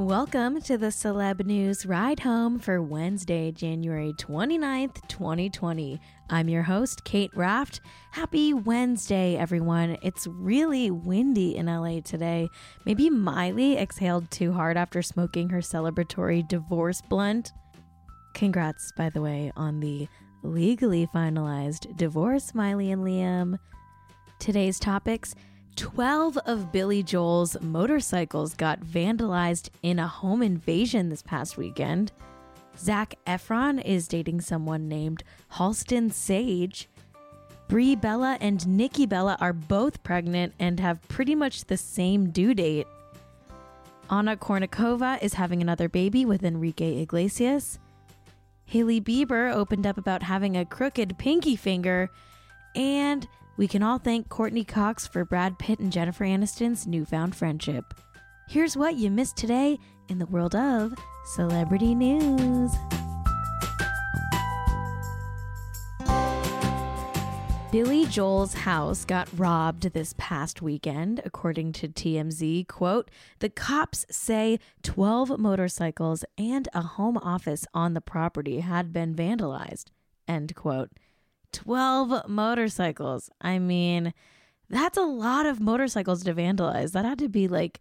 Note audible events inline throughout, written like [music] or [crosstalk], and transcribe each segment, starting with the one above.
Welcome to the Celeb News Ride Home for Wednesday, January 29th, 2020. I'm your host, Kate Raft. Happy Wednesday, everyone. It's really windy in LA today. Maybe Miley exhaled too hard after smoking her celebratory divorce blunt. Congrats, by the way, on the legally finalized divorce, Miley and Liam. Today's topics 12 of Billy Joel's motorcycles got vandalized in a home invasion this past weekend. Zac Efron is dating someone named Halston Sage. Brie Bella and Nikki Bella are both pregnant and have pretty much the same due date. Anna Kournikova is having another baby with Enrique Iglesias. Hailey Bieber opened up about having a crooked pinky finger. And we can all thank Courteney Cox for Brad Pitt and Jennifer Aniston's newfound friendship. Here's what you missed today in the world of celebrity news. Billy Joel's house got robbed this past weekend, according to TMZ. Quote, the cops say 12 motorcycles and a home office on the property had been vandalized. End quote. 12 motorcycles. I mean, that's a lot of motorcycles to vandalize. That had to be like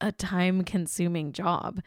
a time consuming job.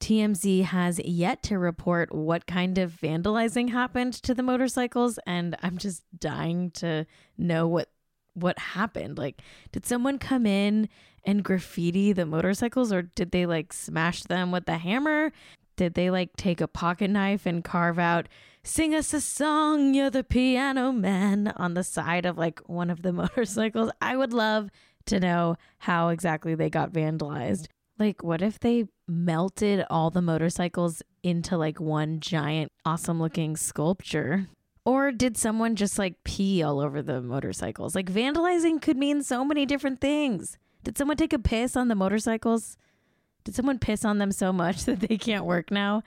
TMZ has yet to report what kind of vandalizing happened to the motorcycles and I'm just dying to know what what happened. Like did someone come in and graffiti the motorcycles or did they like smash them with the hammer? Did they like take a pocket knife and carve out sing us a song, you're the piano man on the side of like one of the [laughs] motorcycles. I would love to know how exactly they got vandalized. Like, what if they melted all the motorcycles into like one giant, awesome looking sculpture? Or did someone just like pee all over the motorcycles? Like, vandalizing could mean so many different things. Did someone take a piss on the motorcycles? Did someone piss on them so much [laughs] that they can't work now?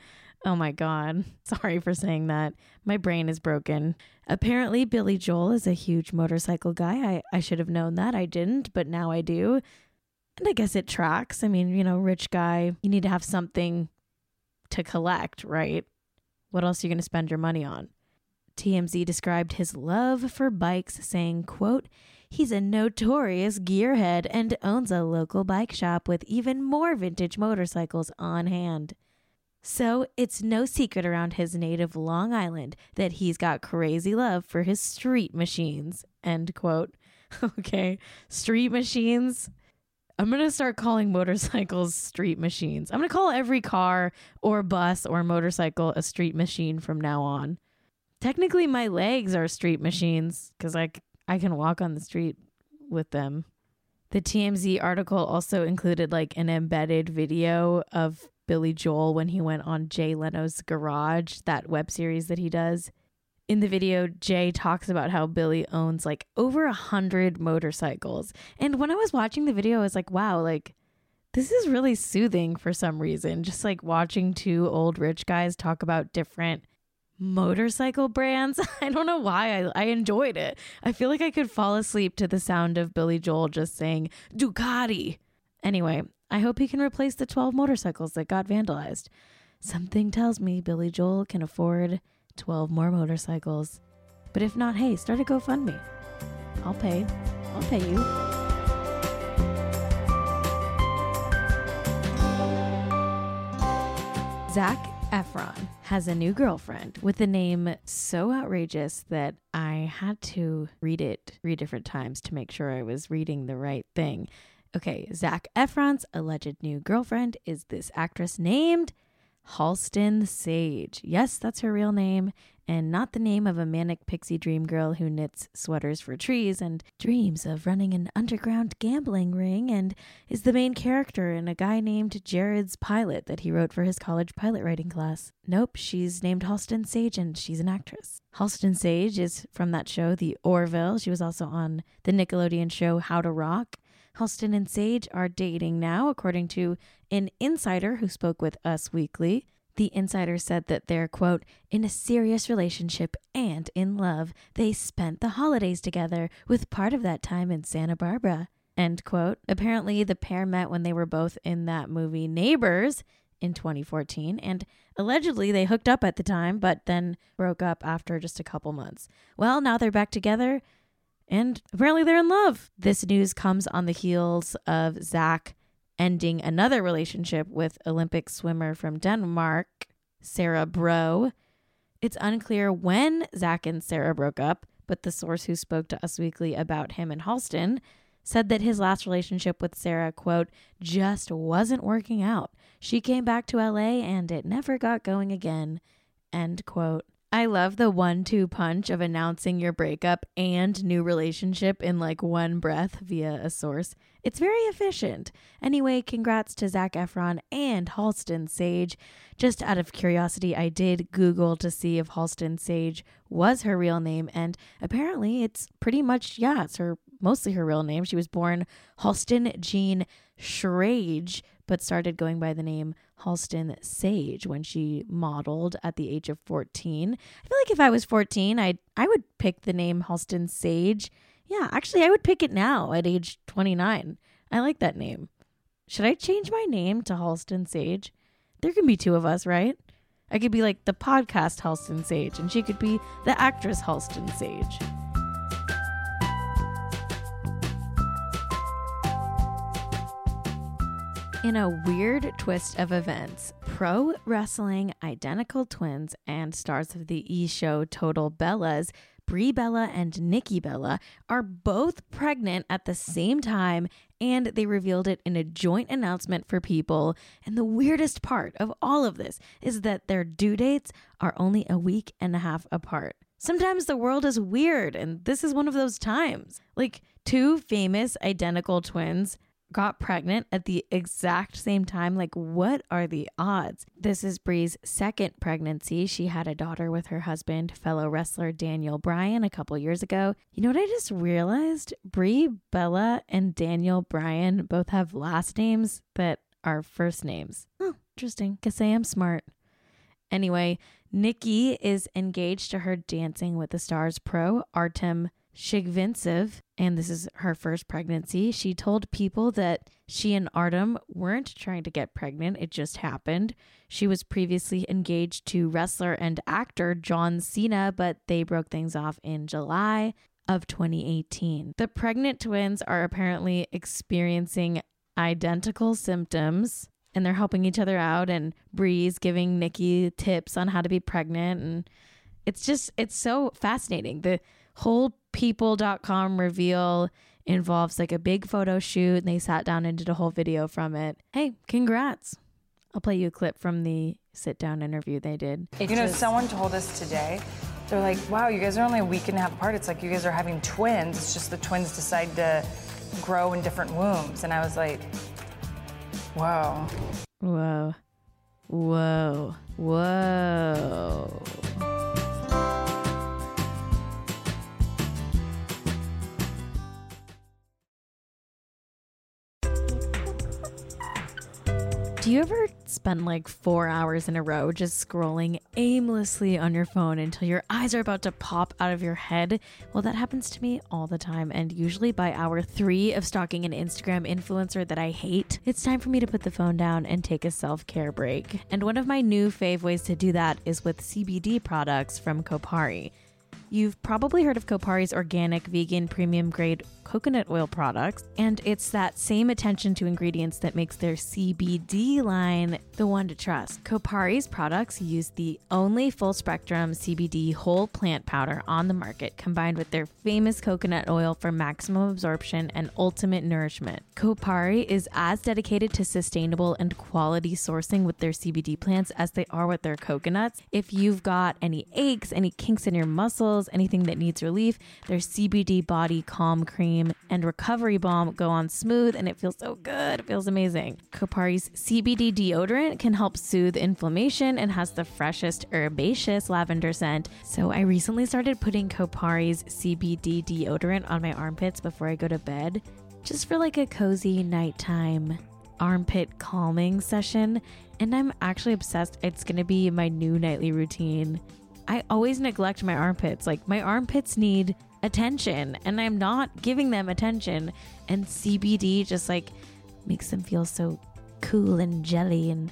Oh my God. [laughs] Sorry for saying that. My brain is broken. Apparently, Billy Joel is a huge motorcycle guy. I, I should have known that. I didn't, but now I do. And I guess it tracks. I mean, you know, rich guy, you need to have something to collect, right? What else are you going to spend your money on? TMZ described his love for bikes, saying, quote, He's a notorious gearhead and owns a local bike shop with even more vintage motorcycles on hand. So it's no secret around his native Long Island that he's got crazy love for his street machines. End quote. [laughs] Okay, street machines. I'm going to start calling motorcycles street machines. I'm going to call every car or bus or motorcycle a street machine from now on. Technically, my legs are street machines because I, I can walk on the street with them. The TMZ article also included like an embedded video of Billy Joel when he went on Jay Leno's Garage, that web series that he does. In the video, Jay talks about how Billy owns like over a hundred motorcycles. And when I was watching the video, I was like, wow, like this is really soothing for some reason. Just like watching two old rich guys talk about different motorcycle brands. [laughs] I don't know why I, I enjoyed it. I feel like I could fall asleep to the sound of Billy Joel just saying Ducati. Anyway, I hope he can replace the 12 motorcycles that got vandalized. Something tells me Billy Joel can afford 12 more motorcycles. But if not, hey, start a GoFundMe. I'll pay. I'll pay you. Zac Efron has a new girlfriend with a name so outrageous that I had to read it three different times to make sure I was reading the right thing. Okay, Zac Efron's alleged new girlfriend is this actress named Halston Sage. Yes, that's her real name, and not the name of a manic pixie dream girl who knits sweaters for trees and dreams of running an underground gambling ring and is the main character in a guy named Jared's Pilot that he wrote for his college pilot writing class. Nope, she's named Halston Sage and she's an actress. Halston Sage is from that show, The Orville. She was also on the Nickelodeon show How to Rock Halston and Sage are dating now, according to an insider who spoke with Us Weekly. The insider said that they're, quote, in a serious relationship and in love. They spent the holidays together, with part of that time in Santa Barbara, End quote. Apparently, the pair met when they were both in that movie Neighbors in 2014, and allegedly they hooked up at the time, but then broke up after just a couple months. Well, now they're back together, and apparently they're in love. This news comes on the heels of Zac ending another relationship with Olympic swimmer from Denmark, Sarah Bro. It's unclear when Zac and Sarah broke up, but the source who spoke to Us Weekly about him and Halston said that his last relationship with Sarah, quote, just wasn't working out. She came back to LA and it never got going again, end quote. I love the one two punch of announcing your breakup and new relationship in like one breath via a source. It's very efficient. Anyway, congrats to Zac Efron and Halston Sage. Just out of curiosity, I did Google to see if Halston Sage was her real name, and apparently it's pretty much, yeah, it's her mostly her real name. She was born Halston Jean Schrage, but started going by the name Halston Sage when she modeled at the age of 14. I feel like if I was 14, I I would pick the name Halston Sage. Yeah, actually I would pick it now at age 29. I like that name. Should I change my name to Halston Sage? There can be two of us, right? I could be like the podcast Halston Sage, and she could be the actress Halston Sage. In a weird twist of events, pro wrestling identical twins and stars of the e show Total Bellas, Brie Bella and Nikki Bella, are both pregnant at the same time, and they revealed it in a joint announcement for people. And the weirdest part of all of this is that their due dates are only a week and a half apart. Sometimes the world is weird, and this is one of those times. Like two famous identical twins got pregnant at the exact same time. Like, what are the odds? This is Brie's second pregnancy. She had a daughter with her husband, fellow wrestler Daniel Bryan, a couple years ago. You know what I just realized? Brie, Bella, and Daniel Bryan both have last names that are first names. Oh, interesting. Guess I am smart. Anyway, Nikki is engaged to her Dancing with the Stars pro, Artem Chigvintsev, and this is her first pregnancy. She told people that she and Artem weren't trying to get pregnant, it just happened. She was previously engaged to wrestler and actor John Cena, but they broke things off in July of 2018. The pregnant twins are apparently experiencing identical symptoms and they're helping each other out and Brie's giving Nikki tips on how to be pregnant and it's just it's so fascinating. The whole people.com reveal involves like a big photo shoot and they sat down and did a whole video from it. Hey, congrats. I'll play you a clip from the sit down interview they did. you know, someone told us today, they're like, wow, you guys are only a week and a half apart. It's like you guys are having twins. It's just the twins decide to grow in different wombs. And I was like, whoa. Whoa. Whoa. Whoa. Do you ever spend like four hours in a row just scrolling aimlessly on your phone until your eyes are about to pop out of your head? Well, that happens to me all the time, and usually by hour three of stalking an Instagram influencer that I hate, it's time for me to put the phone down and take a self care break. And one of my new fave ways to do that is with CBD products from Kopari. You've probably heard of Kopari's organic, vegan, premium grade coconut oil products, and it's that same attention to ingredients that makes their CBD line the one to trust. Kopari's products use the only full spectrum CBD whole plant powder on the market, combined with their famous coconut oil for maximum absorption and ultimate nourishment. Kopari is as dedicated to sustainable and quality sourcing with their CBD plants as they are with their coconuts. If you've got any aches, any kinks in your muscles, anything that needs relief, their CBD body calm cream and recovery balm go on smooth and it feels so good. It feels amazing. Kopari's CBD deodorant can help soothe inflammation and has the freshest herbaceous lavender scent. So I recently started putting Kopari's CBD deodorant on my armpits before I go to bed, just for like a cozy nighttime armpit calming session. And I'm actually obsessed. It's to be my new nightly routine. I always neglect my armpits. Like my armpits need attention and I'm not giving them attention. And CBD just like makes them feel so cool and jelly and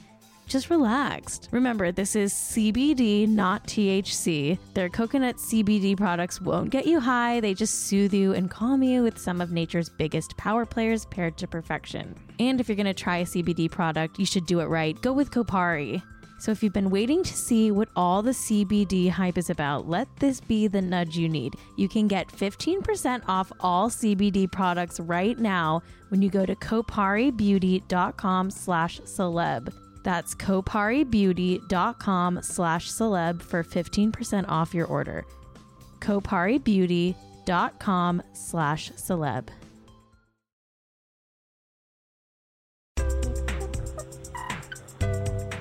just relaxed. Remember, this is CBD, not THC. Their coconut CBD products won't get you high, they just soothe you and calm you with some of nature's biggest power players paired to perfection. And if you're gonna try a CBD product, you should do it right. Go with Kopari. So if you've been waiting to see what all the CBD hype is about, let this be the nudge you need. You can get 15% off all CBD products right now when you go to koparibeauty.com slash celeb. That's koparibeauty.com slash celeb for 15% off your order. koparibeauty.com slash celeb.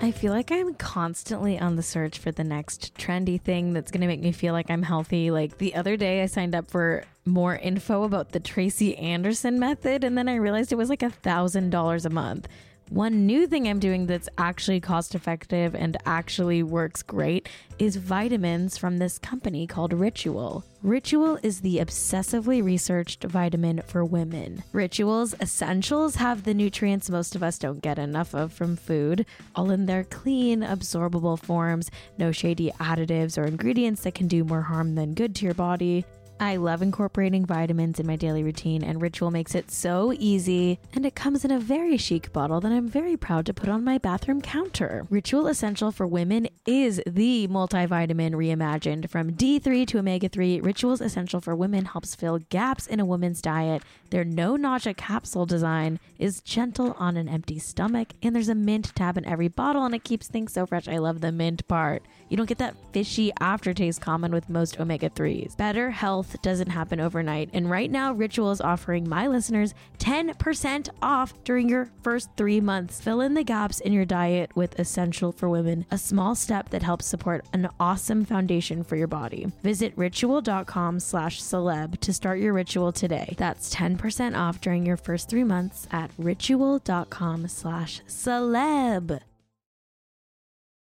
I feel like I'm constantly on the search for the next trendy thing that's going to make me feel like I'm healthy. Like the other day, I signed up for more info about the Tracy Anderson method, and then I realized it was like a thousand dollars a month. One new thing I'm doing that's actually cost effective and actually works great is vitamins from this company called Ritual. Ritual is the obsessively researched vitamin for women. Ritual's essentials have the nutrients most of us don't get enough of from food, all in their clean, absorbable forms, no shady additives or ingredients that can do more harm than good to your body. I love incorporating vitamins in my daily routine, and Ritual makes it so easy. And it comes in a very chic bottle that I'm very proud to put on my bathroom counter. Ritual Essential for Women is the multivitamin reimagined. From D3 to omega 3, Ritual's Essential for Women helps fill gaps in a woman's diet. Their no nausea capsule design is gentle on an empty stomach, and there's a mint tab in every bottle, and it keeps things so fresh. I love the mint part. You don't get that fishy aftertaste common with most omega 3s. Better health doesn't happen overnight, and right now, Ritual is offering my listeners 10% off during your first three months. Fill in the gaps in your diet with Essential for Women, a small step that helps support an awesome foundation for your body. Visit ritual.com slash celeb to start your ritual today. That's 10% off during your first three months at ritual.com slash celeb.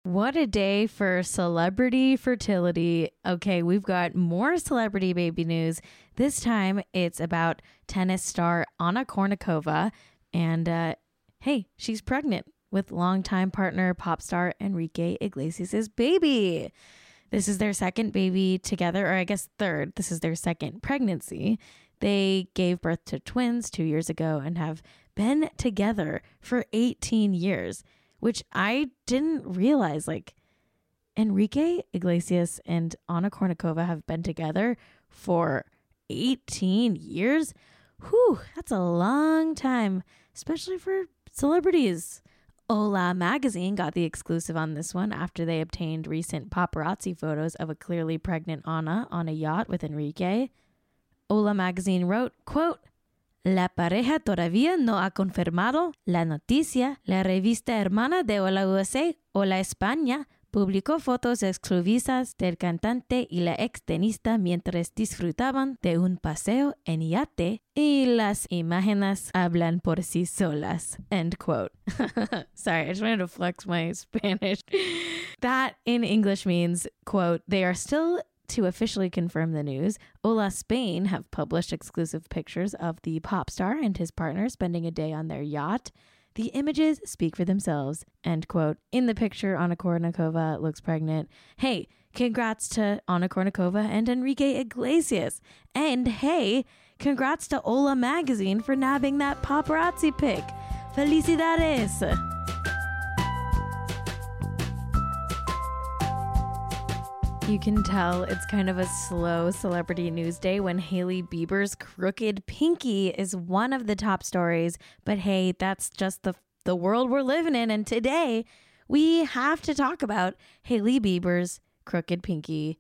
What a day for celebrity fertility. Okay, we've got more celebrity baby news. This time it's about tennis star Anna Kournikova. And uh, hey, she's pregnant with longtime partner pop star Enrique Iglesias' baby. This is their second baby together, or I guess third. This is their second pregnancy. They gave birth to twins two years ago and have been together for 18 years which I didn't realize. Like, Enrique Iglesias and Anna Kournikova have been together for 18 years. Whew, that's a long time, especially for celebrities. Hola magazine got the exclusive on this one after they obtained recent paparazzi photos of a clearly pregnant Anna on a yacht with Enrique. Hola magazine wrote, quote, La pareja todavía no ha confirmado la noticia. La revista hermana de Hola USA, Hola España, publicó fotos exclusivas del cantante y la ex tenista mientras disfrutaban de un paseo en yate y las imágenes hablan por sí solas. End quote. [laughs] Sorry, I just wanted to flex my [laughs] Spanish. that in English means, quote, they are still to officially confirm the news, Hola Spain have published exclusive pictures of the pop star and his partner spending a day on their yacht. The images speak for themselves. End quote. In the picture, Anna Kournikova looks pregnant. Hey, congrats to Anna Kournikova and Enrique Iglesias. And hey, congrats to Hola Magazine for nabbing that paparazzi pic. Felicidades! You can tell it's kind of a slow celebrity news day when Hailey Bieber's crooked pinky is one of the top stories. But hey, that's just the the world we're living in and today we have to talk about Hailey Bieber's crooked pinky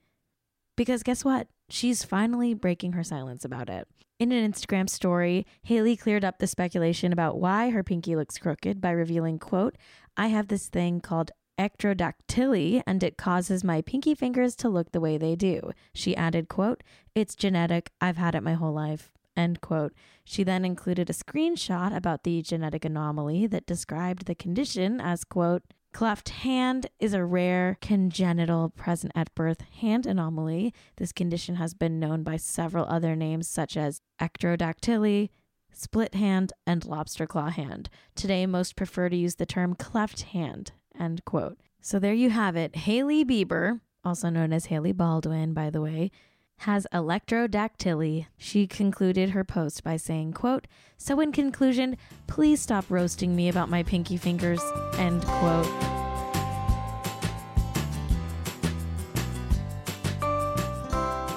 because guess what? She's finally breaking her silence about it. In an Instagram story, Hailey cleared up the speculation about why her pinky looks crooked by revealing, quote, I have this thing called ectrodactyly and it causes my pinky fingers to look the way they do. She added, quote, It's genetic. I've had it my whole life. End quote. She then included a screenshot about the genetic anomaly that described the condition as, quote, Cleft hand is a rare congenital present at birth hand anomaly. This condition has been known by several other names such as ectrodactyly, split hand, and lobster claw hand. Today, most prefer to use the term cleft hand. End quote. So there you have it. Hailey Bieber, also known as Hailey Baldwin, by the way, has electrodactyly. She concluded her post by saying, quote, So in conclusion, please stop roasting me about my pinky fingers, end quote.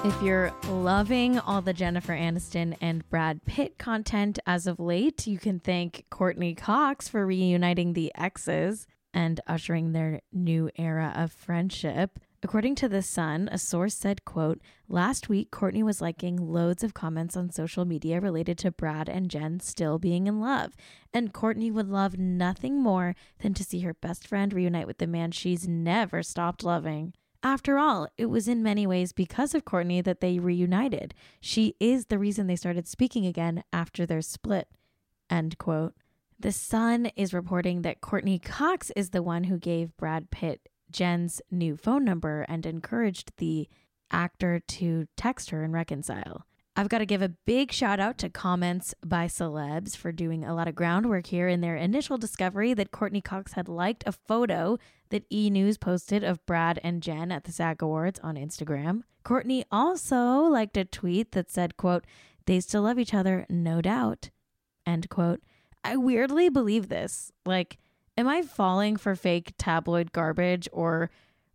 If you're loving all the Jennifer Aniston and Brad Pitt content as of late, you can thank Courteney Cox for reuniting the exes and ushering their new era of friendship. According to The Sun, a source said, quote, Last week, Courteney was liking loads of comments on social media related to Brad and Jen still being in love. And Courteney would love nothing more than to see her best friend reunite with the man she's never stopped loving. After all, it was in many ways because of Courteney that they reunited. She is the reason they started speaking again after their split. End quote. The Sun is reporting that Courteney Cox is the one who gave Brad Pitt Jen's new phone number and encouraged the actor to text her and reconcile. I've got to give a big shout out to comments by celebs for doing a lot of groundwork here in their initial discovery that Courteney Cox had liked a photo that E! News posted of Brad and Jen at the SAG Awards on Instagram. Courteney also liked a tweet that said, quote, they still love each other, no doubt, end quote. I weirdly believe this. Like, am I falling for fake tabloid garbage or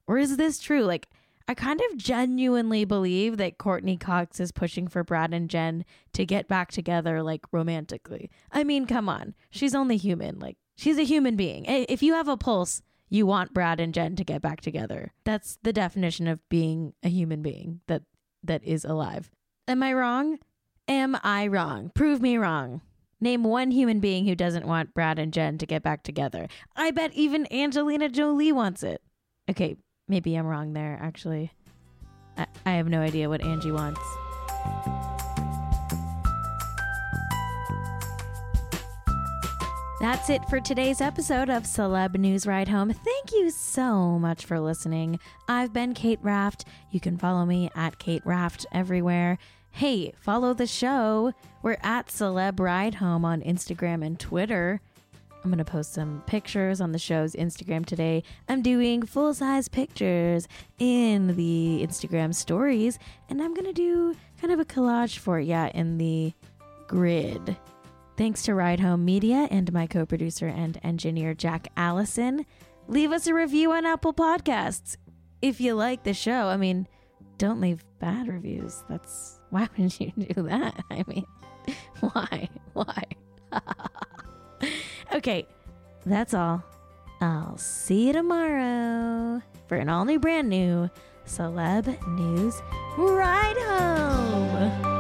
or is this true? Like I kind of genuinely believe that Courteney Cox is pushing for Brad and Jen to get back together like romantically. I mean, come on. She's only human. Like she's a human being. If you have a pulse, you want Brad and Jen to get back together. That's the definition of being a human being that that is alive. Am I wrong? Am I wrong? Prove me wrong. Name one human being who doesn't want Brad and Jen to get back together. I bet even Angelina Jolie wants it. Okay, maybe I'm wrong there, actually. I, I have no idea what Angie wants. That's it for today's episode of Celeb News Ride Home. Thank you so much for listening. I've been Kate Raft. You can follow me at Kate Raft everywhere. Hey, follow the show. We're at Celeb Ride Home on Instagram and Twitter. I'm going to post some pictures on the show's Instagram today. I'm doing full size pictures in the Instagram stories, and I'm going to do kind of a collage for it, you in the grid. Thanks to Ride Home Media and my co producer and engineer, Jack Allison. Leave us a review on Apple Podcasts if you like the show. I mean, don't leave bad reviews. That's why would you do that? [laughs] I mean, why? Why? [laughs] okay, that's all. I'll see you tomorrow for an all new, brand new Celeb News Ride Home.